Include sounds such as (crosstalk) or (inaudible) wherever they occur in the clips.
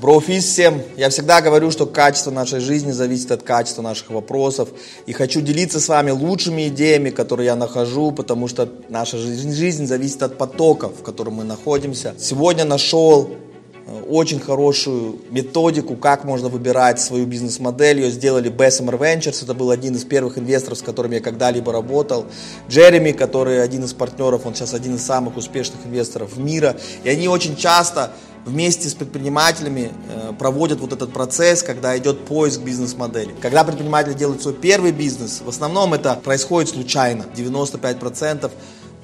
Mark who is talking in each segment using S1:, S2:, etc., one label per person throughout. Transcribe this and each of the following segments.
S1: Брофис всем. Я всегда говорю, что качество нашей жизни зависит от качества наших вопросов. И хочу делиться с вами лучшими идеями, которые я нахожу, потому что наша жизнь зависит от потоков, в котором мы находимся. Сегодня нашел э, очень хорошую методику, как можно выбирать свою бизнес-модель. Ее сделали Bessemer Ventures, это был один из первых инвесторов, с которыми я когда-либо работал. Джереми, который один из партнеров, он сейчас один из самых успешных инвесторов мира. И они очень часто вместе с предпринимателями э, проводят вот этот процесс, когда идет поиск бизнес-модели. Когда предприниматель делает свой первый бизнес, в основном это происходит случайно. 95%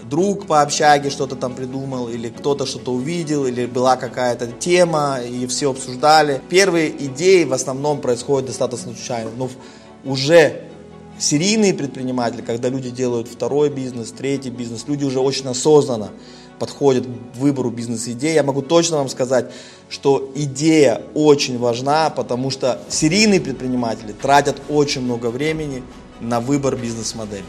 S1: друг по общаге что-то там придумал, или кто-то что-то увидел, или была какая-то тема, и все обсуждали. Первые идеи в основном происходят достаточно случайно. Но уже серийные предприниматели, когда люди делают второй бизнес, третий бизнес, люди уже очень осознанно подходит к выбору бизнес-идеи, я могу точно вам сказать, что идея очень важна, потому что серийные предприниматели тратят очень много времени на выбор бизнес-модели.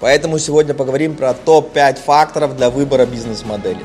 S1: Поэтому сегодня поговорим про топ-5 факторов для выбора бизнес-модели.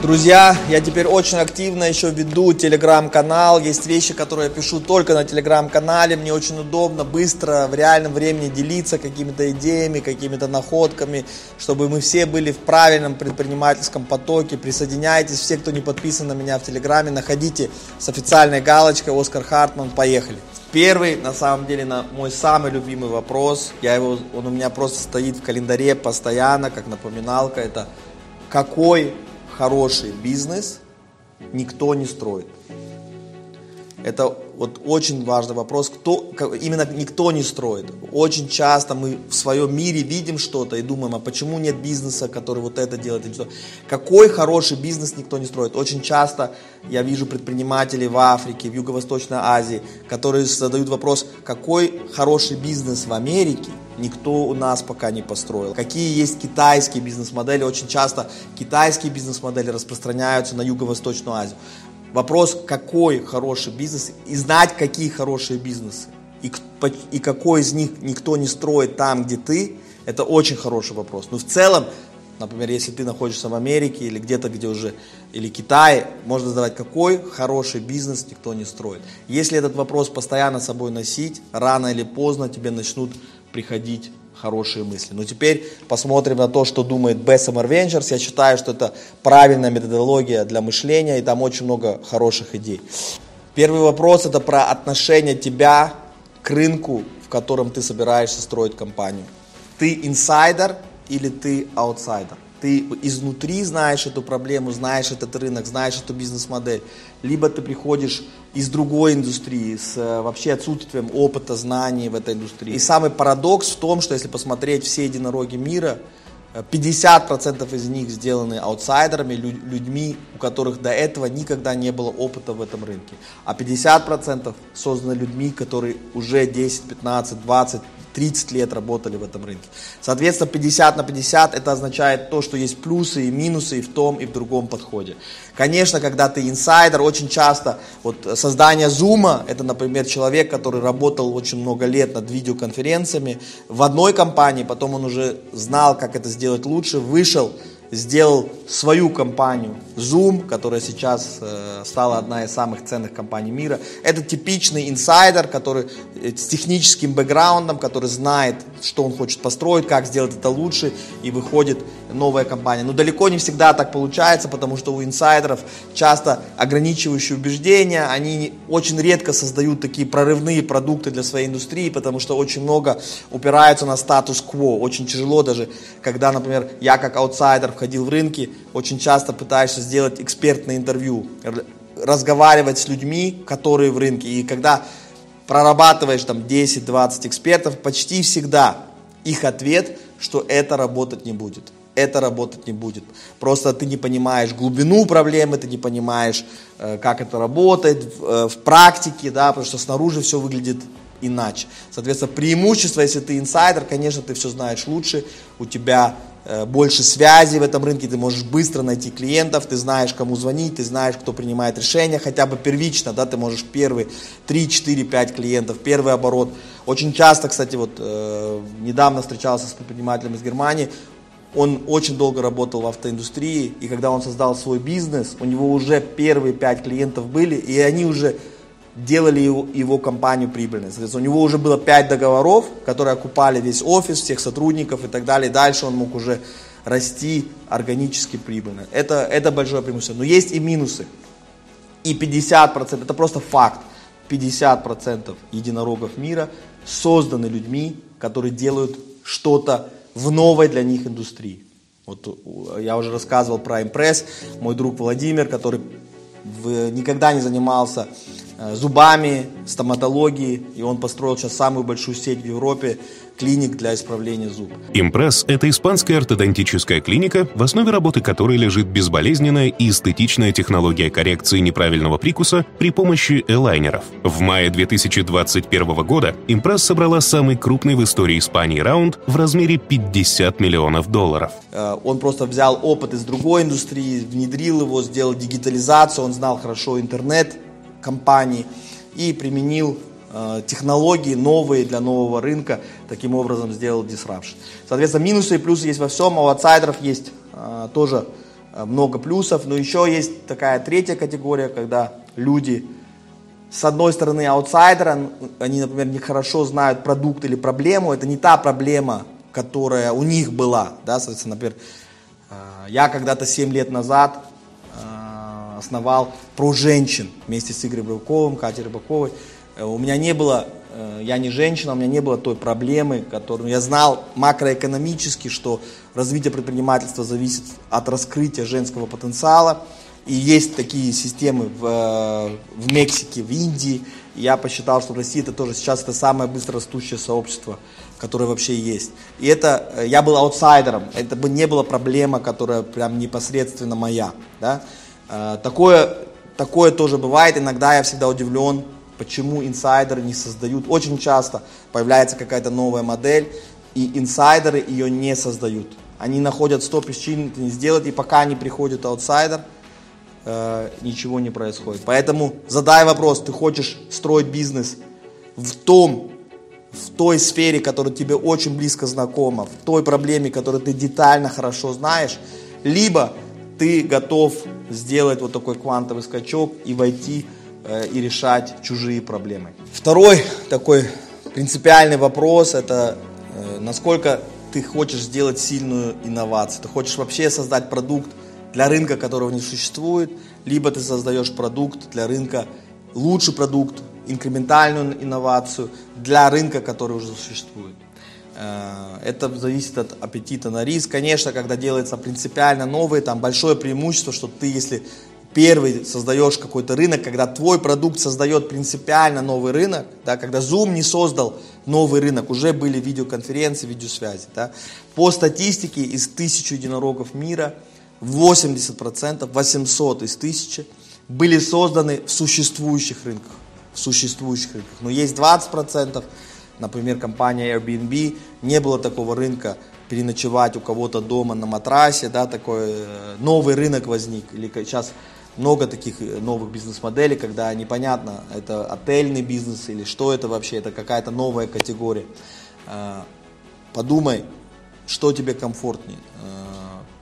S1: Друзья, я теперь очень активно еще веду телеграм-канал. Есть вещи, которые я пишу только на телеграм-канале. Мне очень удобно, быстро, в реальном времени делиться какими-то идеями, какими-то находками, чтобы мы все были в правильном предпринимательском потоке. Присоединяйтесь, все, кто не подписан на меня в телеграме, находите с официальной галочкой Оскар Хартман. Поехали. Первый, на самом деле, на мой самый любимый вопрос, я его, он у меня просто стоит в календаре постоянно, как напоминалка, это какой хороший бизнес никто не строит. Это вот очень важный вопрос, кто, именно никто не строит. Очень часто мы в своем мире видим что-то и думаем, а почему нет бизнеса, который вот это делает. Какой хороший бизнес никто не строит. Очень часто я вижу предпринимателей в Африке, в Юго-Восточной Азии, которые задают вопрос, какой хороший бизнес в Америке никто у нас пока не построил. Какие есть китайские бизнес-модели? Очень часто китайские бизнес-модели распространяются на Юго-Восточную Азию. Вопрос, какой хороший бизнес и знать, какие хорошие бизнесы. И, и какой из них никто не строит там, где ты, это очень хороший вопрос. Но в целом, например, если ты находишься в Америке или где-то, где уже, или Китае, можно задавать, какой хороший бизнес никто не строит. Если этот вопрос постоянно с собой носить, рано или поздно тебе начнут приходить хорошие мысли. Но теперь посмотрим на то, что думает Bessemer Ventures. Я считаю, что это правильная методология для мышления, и там очень много хороших идей. Первый вопрос это про отношение тебя к рынку, в котором ты собираешься строить компанию. Ты инсайдер или ты аутсайдер? Ты изнутри знаешь эту проблему, знаешь этот рынок, знаешь эту бизнес-модель. Либо ты приходишь из другой индустрии, с э, вообще отсутствием опыта, знаний в этой индустрии. И самый парадокс в том, что если посмотреть все единороги мира, 50% из них сделаны аутсайдерами, людьми, у которых до этого никогда не было опыта в этом рынке. А 50% созданы людьми, которые уже 10, 15, 20, 30 лет работали в этом рынке. Соответственно, 50 на 50 это означает то, что есть плюсы и минусы и в том, и в другом подходе. Конечно, когда ты инсайдер, очень часто вот создание Zoom, это, например, человек, который работал очень много лет над видеоконференциями в одной компании, потом он уже знал, как это сделать лучше, вышел, сделал свою компанию Zoom, которая сейчас э, стала одна из самых ценных компаний мира. Это типичный инсайдер, который э, с техническим бэкграундом, который знает, что он хочет построить, как сделать это лучше, и выходит новая компания. Но далеко не всегда так получается, потому что у инсайдеров часто ограничивающие убеждения, они очень редко создают такие прорывные продукты для своей индустрии, потому что очень много упираются на статус-кво. Очень тяжело даже, когда, например, я как аутсайдер входил в рынки, очень часто пытаешься сделать экспертное интервью, разговаривать с людьми, которые в рынке. И когда прорабатываешь там 10-20 экспертов, почти всегда их ответ, что это работать не будет. Это работать не будет. Просто ты не понимаешь глубину проблемы, ты не понимаешь, э, как это работает в, э, в практике, да, потому что снаружи все выглядит иначе. Соответственно, преимущество, если ты инсайдер, конечно, ты все знаешь лучше, у тебя больше связи в этом рынке, ты можешь быстро найти клиентов, ты знаешь, кому звонить, ты знаешь, кто принимает решения, хотя бы первично, да, ты можешь первый 3, 4, 5 клиентов, первый оборот. Очень часто, кстати, вот э, недавно встречался с предпринимателем из Германии, он очень долго работал в автоиндустрии, и когда он создал свой бизнес, у него уже первые пять клиентов были, и они уже делали его, его компанию прибыльной. Соответственно, у него уже было пять договоров, которые окупали весь офис, всех сотрудников и так далее. Дальше он мог уже расти органически прибыльно. Это, это большое преимущество. Но есть и минусы. И 50%, это просто факт, 50% единорогов мира созданы людьми, которые делают что-то в новой для них индустрии. Вот я уже рассказывал про импресс, мой друг Владимир, который никогда не занимался зубами, стоматологией, и он построил сейчас самую большую сеть в Европе клиник для исправления зуб.
S2: Импресс – это испанская ортодонтическая клиника, в основе работы которой лежит безболезненная и эстетичная технология коррекции неправильного прикуса при помощи элайнеров. В мае 2021 года Импресс собрала самый крупный в истории Испании раунд в размере 50 миллионов долларов.
S1: Э, он просто взял опыт из другой индустрии, внедрил его, сделал дигитализацию, он знал хорошо интернет, компаний и применил э, технологии новые для нового рынка, таким образом сделал disruption. Соответственно, минусы и плюсы есть во всем, а у аутсайдеров есть э, тоже э, много плюсов, но еще есть такая третья категория, когда люди с одной стороны аутсайдеры, они, например, не хорошо знают продукт или проблему, это не та проблема, которая у них была, да, соответственно, например, я когда-то 7 лет назад основал про женщин вместе с Игорем Рыбаковым, Катей Рыбаковой. Э, у меня не было, э, я не женщина, у меня не было той проблемы, которую я знал макроэкономически, что развитие предпринимательства зависит от раскрытия женского потенциала. И есть такие системы в, э, в Мексике, в Индии. Я посчитал, что в России это тоже сейчас это самое быстро растущее сообщество, которое вообще есть. И это, я был аутсайдером, это бы не была проблема, которая прям непосредственно моя. Да? Э, такое, такое тоже бывает. Иногда я всегда удивлен, почему инсайдеры не создают. Очень часто появляется какая-то новая модель, и инсайдеры ее не создают. Они находят 100 причин это не сделать, и пока не приходит аутсайдер, э, ничего не происходит. Поэтому задай вопрос, ты хочешь строить бизнес в том, в той сфере, которая тебе очень близко знакома, в той проблеме, которую ты детально хорошо знаешь, либо ты готов сделать вот такой квантовый скачок и войти э, и решать чужие проблемы. Второй такой принципиальный вопрос это э, насколько ты хочешь сделать сильную инновацию. Ты хочешь вообще создать продукт для рынка, которого не существует, либо ты создаешь продукт для рынка, лучший продукт, инкрементальную инновацию для рынка, который уже существует. Э, это зависит от аппетита на риск. Конечно, когда делается принципиально новый, там большое преимущество, что ты, если первый создаешь какой-то рынок, когда твой продукт создает принципиально новый рынок, да, когда Zoom не создал новый рынок, уже были видеоконференции, видеосвязи. Да. По статистике из тысячи единорогов мира 80%, 800 из тысячи были созданы в существующих рынках. В существующих рынках. Но есть 20%, например, компания Airbnb, не было такого рынка переночевать у кого-то дома на матрасе, да, такой э, новый рынок возник, или сейчас много таких э, новых бизнес-моделей, когда непонятно, это отельный бизнес или что это вообще, это какая-то новая категория. Э, подумай, что тебе комфортнее.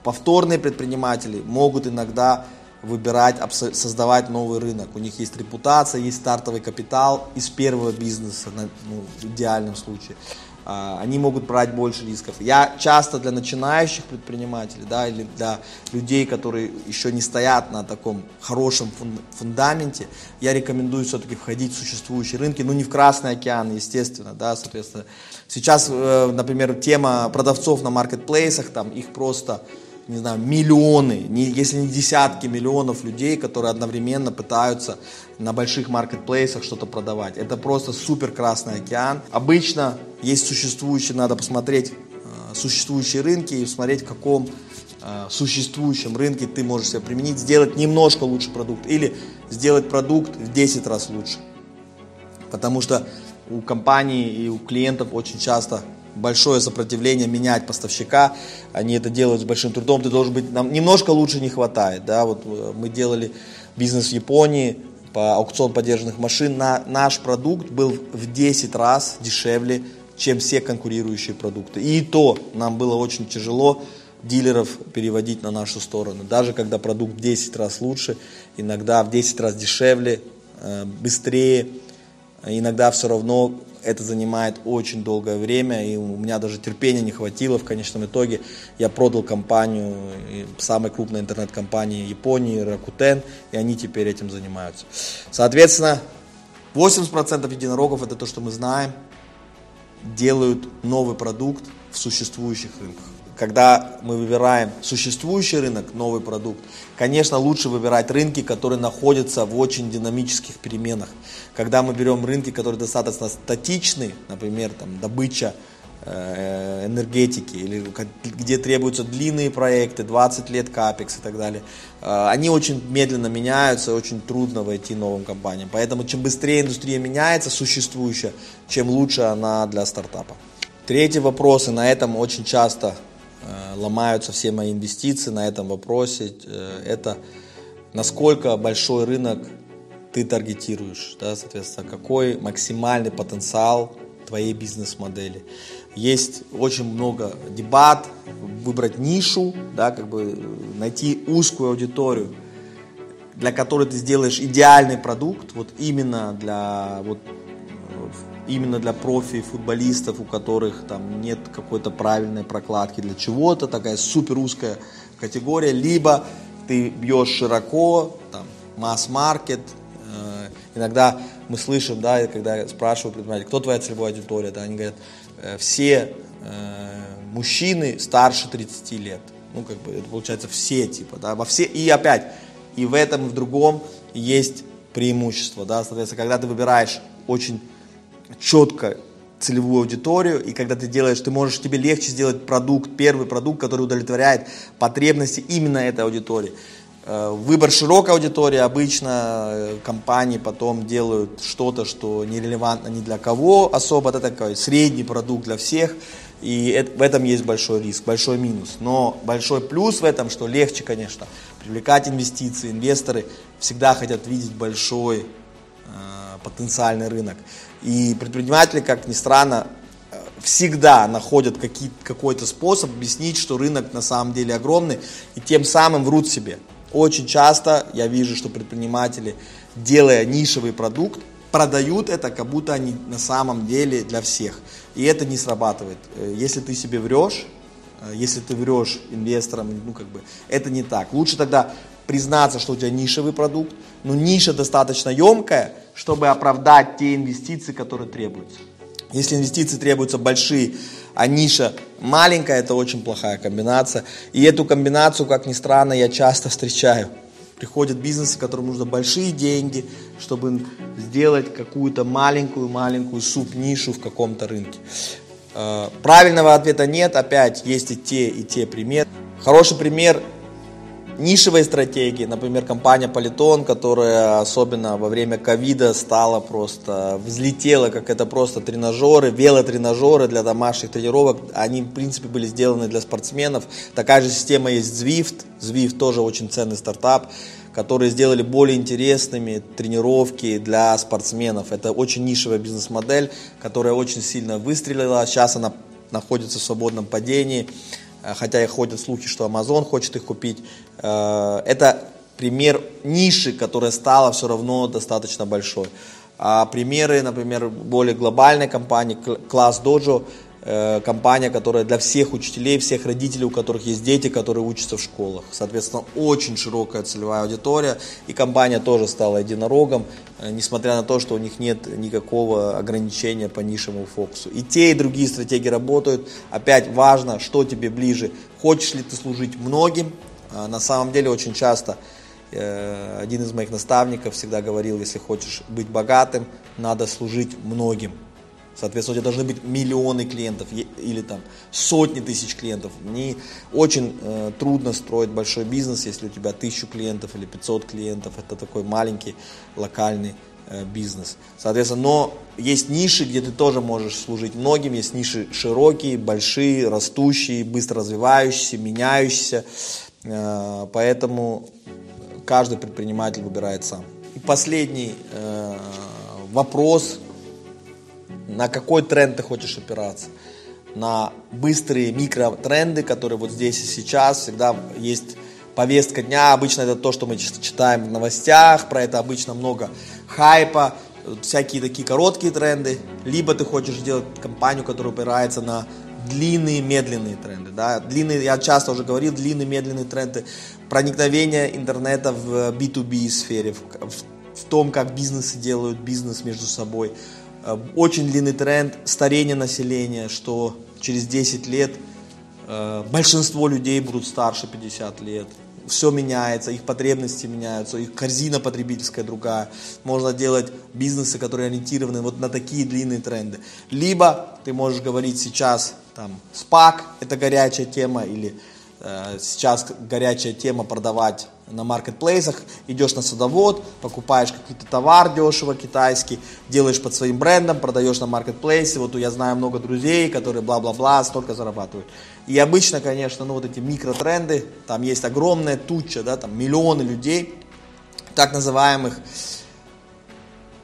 S1: Повторные предприниматели могут иногда выбирать, создавать новый рынок. У них есть репутация, есть стартовый капитал из первого бизнеса, ну, в идеальном случае. А, они могут брать больше рисков. Я часто для начинающих предпринимателей, да, или для людей, которые еще не стоят на таком хорошем фундаменте, я рекомендую все-таки входить в существующие рынки, ну не в Красный океан, естественно, да, соответственно. Сейчас, э, например, тема продавцов на маркетплейсах, там их просто не знаю, миллионы, не, если не десятки миллионов людей, которые одновременно пытаются на больших маркетплейсах что-то продавать. Это просто супер красный океан. Обычно есть существующие, надо посмотреть э, существующие рынки и смотреть, в каком э, существующем рынке ты можешь себя применить, сделать немножко лучше продукт или сделать продукт в 10 раз лучше. Потому что у компаний и у клиентов очень часто большое сопротивление менять поставщика, они это делают с большим трудом, ты должен быть, нам немножко лучше не хватает, да, вот э, мы делали бизнес в Японии по аукцион поддержанных машин, на, наш продукт был в 10 раз дешевле, чем все конкурирующие продукты. И то нам было очень тяжело дилеров переводить на нашу сторону. Даже когда продукт в 10 раз лучше, иногда в 10 раз дешевле, э, быстрее, иногда все равно это занимает очень долгое время, и у меня даже терпения не хватило. В конечном итоге я продал компанию, самой крупной интернет-компании Японии, Rakuten, и они теперь этим занимаются. Соответственно, 80% единорогов, это то, что мы знаем, делают новый продукт в существующих рынках когда мы выбираем существующий рынок, новый продукт, конечно, лучше выбирать рынки, которые находятся в очень динамических переменах. Когда мы берем рынки, которые достаточно статичны, например, там, добыча э, энергетики, или где требуются длинные проекты, 20 лет капекс и так далее, э, они очень медленно меняются, очень трудно войти новым компаниям. Поэтому чем быстрее индустрия меняется, существующая, чем лучше она для стартапа. Третий вопрос, и на этом очень часто ломаются все мои инвестиции на этом вопросе. Э, это насколько большой рынок ты таргетируешь, да, соответственно, какой максимальный потенциал твоей бизнес-модели. Есть очень много дебат, выбрать нишу, да, как бы найти узкую аудиторию, для которой ты сделаешь идеальный продукт, вот именно для вот именно для профи футболистов, у которых там нет какой-то правильной прокладки. Для чего-то, такая супер узкая категория, либо ты бьешь широко, там, масс-маркет, э, иногда мы слышим, да, когда спрашивают предпринимателей, кто твоя целевая аудитория, да, они говорят, э, все э, мужчины старше 30 лет, ну, как бы, это получается все, типа, да, во все, и опять, и в этом, и в другом есть преимущество, да, соответственно, когда ты выбираешь очень четко целевую аудиторию, и когда ты делаешь, ты можешь, тебе легче сделать продукт, первый продукт, который удовлетворяет потребности именно этой аудитории. Э, выбор широкой аудитории, обычно э, компании потом делают что-то, что нерелевантно ни для кого особо, это такой средний продукт для всех, и в этом есть большой риск, большой минус. Но большой плюс в этом, что легче, конечно, привлекать инвестиции, инвесторы всегда хотят видеть большой э, потенциальный рынок. И предприниматели, как ни странно, всегда находят какой-то способ объяснить, что рынок на самом деле огромный, и тем самым врут себе. Очень часто я вижу, что предприниматели, делая нишевый продукт, продают это, как будто они на самом деле для всех. И это не срабатывает. Э, если ты себе врешь, э, если ты врешь инвесторам, ну как бы, это не так. Лучше тогда признаться, что у тебя нишевый продукт, но ниша достаточно емкая, чтобы оправдать те инвестиции, которые требуются. Если инвестиции требуются большие, а ниша маленькая, это очень плохая комбинация. И эту комбинацию, как ни странно, я часто встречаю. Приходят бизнесы, которым нужно большие деньги, чтобы сделать какую-то маленькую-маленькую суп-нишу в каком-то рынке. Э, правильного ответа нет, опять есть и те, и те примеры. Хороший пример нишевые стратегии, например, компания Политон, которая особенно во время ковида стала просто, взлетела, как это просто тренажеры, велотренажеры для домашних тренировок, они в принципе были сделаны для спортсменов. Такая же система есть Zwift, Zwift тоже очень ценный стартап, которые сделали более интересными тренировки для спортсменов. Это очень нишевая бизнес-модель, которая очень сильно выстрелила, сейчас она находится в свободном падении. Э, хотя и ходят слухи, что Amazon хочет их купить. Э, это пример ниши, которая стала все равно достаточно большой. А примеры, например, более глобальной компании, класс Dojo, компания, которая для всех учителей, всех родителей, у которых есть дети, которые учатся в школах. Соответственно, очень широкая целевая аудитория. И компания тоже стала единорогом, э, несмотря на то, что у них нет никакого ограничения по нишевому фокусу. И те, и другие стратегии работают. Опять важно, что тебе ближе. Хочешь ли ты служить многим? Э, на самом деле очень часто один из моих наставников всегда говорил, если хочешь быть богатым, надо служить многим. Соответственно, у тебя должны быть миллионы клиентов или там сотни тысяч клиентов. Не очень э, трудно строить большой бизнес, если у тебя тысячу клиентов или 500 клиентов. Это такой маленький локальный э, бизнес. Соответственно, но есть ниши, где ты тоже можешь служить многим. Есть ниши широкие, большие, растущие, быстро развивающиеся, меняющиеся. Э, поэтому каждый предприниматель выбирает сам. И последний э, вопрос, на какой тренд ты хочешь опираться. на быстрые микротренды, которые вот здесь и сейчас всегда есть повестка дня. Обычно это то, что мы читаем в новостях, про это обычно много хайпа, всякие такие короткие тренды. Либо ты хочешь сделать компанию, которая опирается на длинные, медленные тренды. Да? Длинные, я часто уже говорил, длинные, медленные тренды проникновения интернета в B2B сфере, в, в, в том, как бизнесы делают бизнес между собой. Э, очень длинный тренд старения населения, что через 10 лет э, большинство людей будут старше 50 лет все меняется, их потребности меняются, их корзина потребительская другая. Можно делать бизнесы, которые ориентированы вот на такие длинные тренды. Либо ты можешь говорить сейчас, там, спак, это горячая тема, или э, сейчас горячая тема продавать на маркетплейсах, идешь на садовод, покупаешь какой-то товар дешево китайский, делаешь под своим брендом, продаешь на маркетплейсе. Вот я знаю много друзей, которые бла-бла-бла, столько зарабатывают. И обычно, конечно, ну вот эти микротренды, там есть огромная туча, да, там миллионы людей, так называемых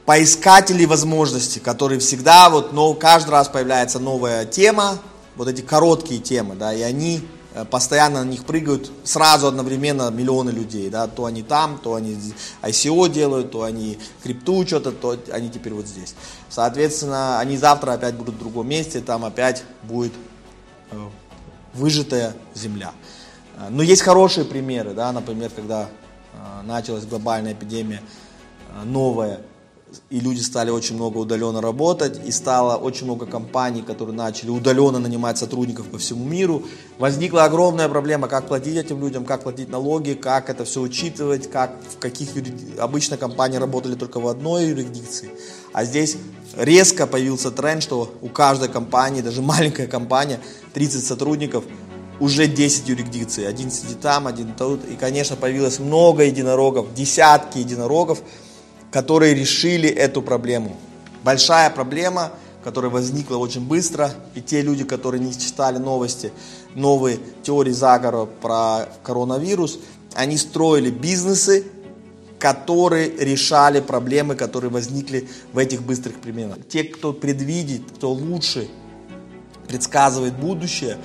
S1: поискателей возможностей, которые всегда, вот, но каждый раз появляется новая тема, вот эти короткие темы, да, и они постоянно на них прыгают сразу одновременно миллионы людей, да, то они там, то они ICO делают, то они крипту что-то, то они теперь вот здесь. Соответственно, они завтра опять будут в другом месте, там опять будет э, выжатая земля. Э, но есть хорошие примеры, да, например, когда э, началась глобальная эпидемия э, новая, и люди стали очень много удаленно работать, и стало очень много компаний, которые начали удаленно нанимать сотрудников по всему миру. Возникла огромная проблема, как платить этим людям, как платить налоги, как это все учитывать, как, в каких юриди... обычно компании работали только в одной юрисдикции. А здесь резко появился тренд, что у каждой компании, даже (laughs) маленькая компания, 30 сотрудников, уже 10 юрисдикций. Один сидит там, один тут. И, конечно, появилось много единорогов, десятки единорогов, которые решили эту проблему. Большая проблема, которая возникла очень быстро. И те люди, которые не читали новости, новые теории заговора про коронавирус, они строили бизнесы, которые решали проблемы, которые возникли в этих быстрых переменах. Те, кто предвидит, кто лучше предсказывает будущее,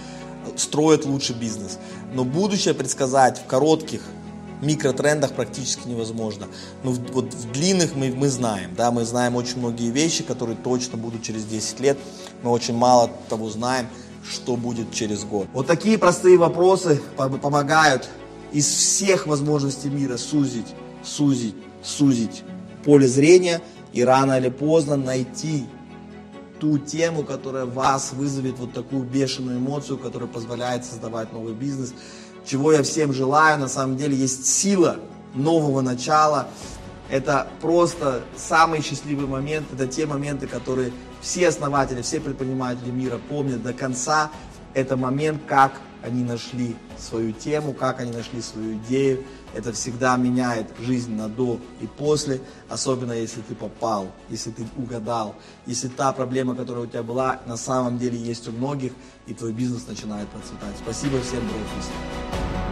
S1: строят лучше бизнес. Но будущее предсказать в коротких микротрендах практически невозможно. Но в, вот в длинных мы, мы знаем, да, мы знаем очень многие вещи, которые точно будут через 10 лет, мы очень мало того знаем, что будет через год. Вот такие простые вопросы помогают из всех возможностей мира сузить, сузить, сузить поле зрения и рано или поздно найти ту тему, которая вас вызовет вот такую бешеную эмоцию, которая позволяет создавать новый бизнес. Чего я всем желаю, на самом деле есть сила нового начала. Это просто самый счастливый момент, это те моменты, которые все основатели, все предприниматели мира помнят до конца. Это момент, как они нашли свою тему, как они нашли свою идею, это всегда меняет жизнь на до и после, особенно если ты попал, если ты угадал, если та проблема, которая у тебя была, на самом деле есть у многих, и твой бизнес начинает процветать. Спасибо всем, бро,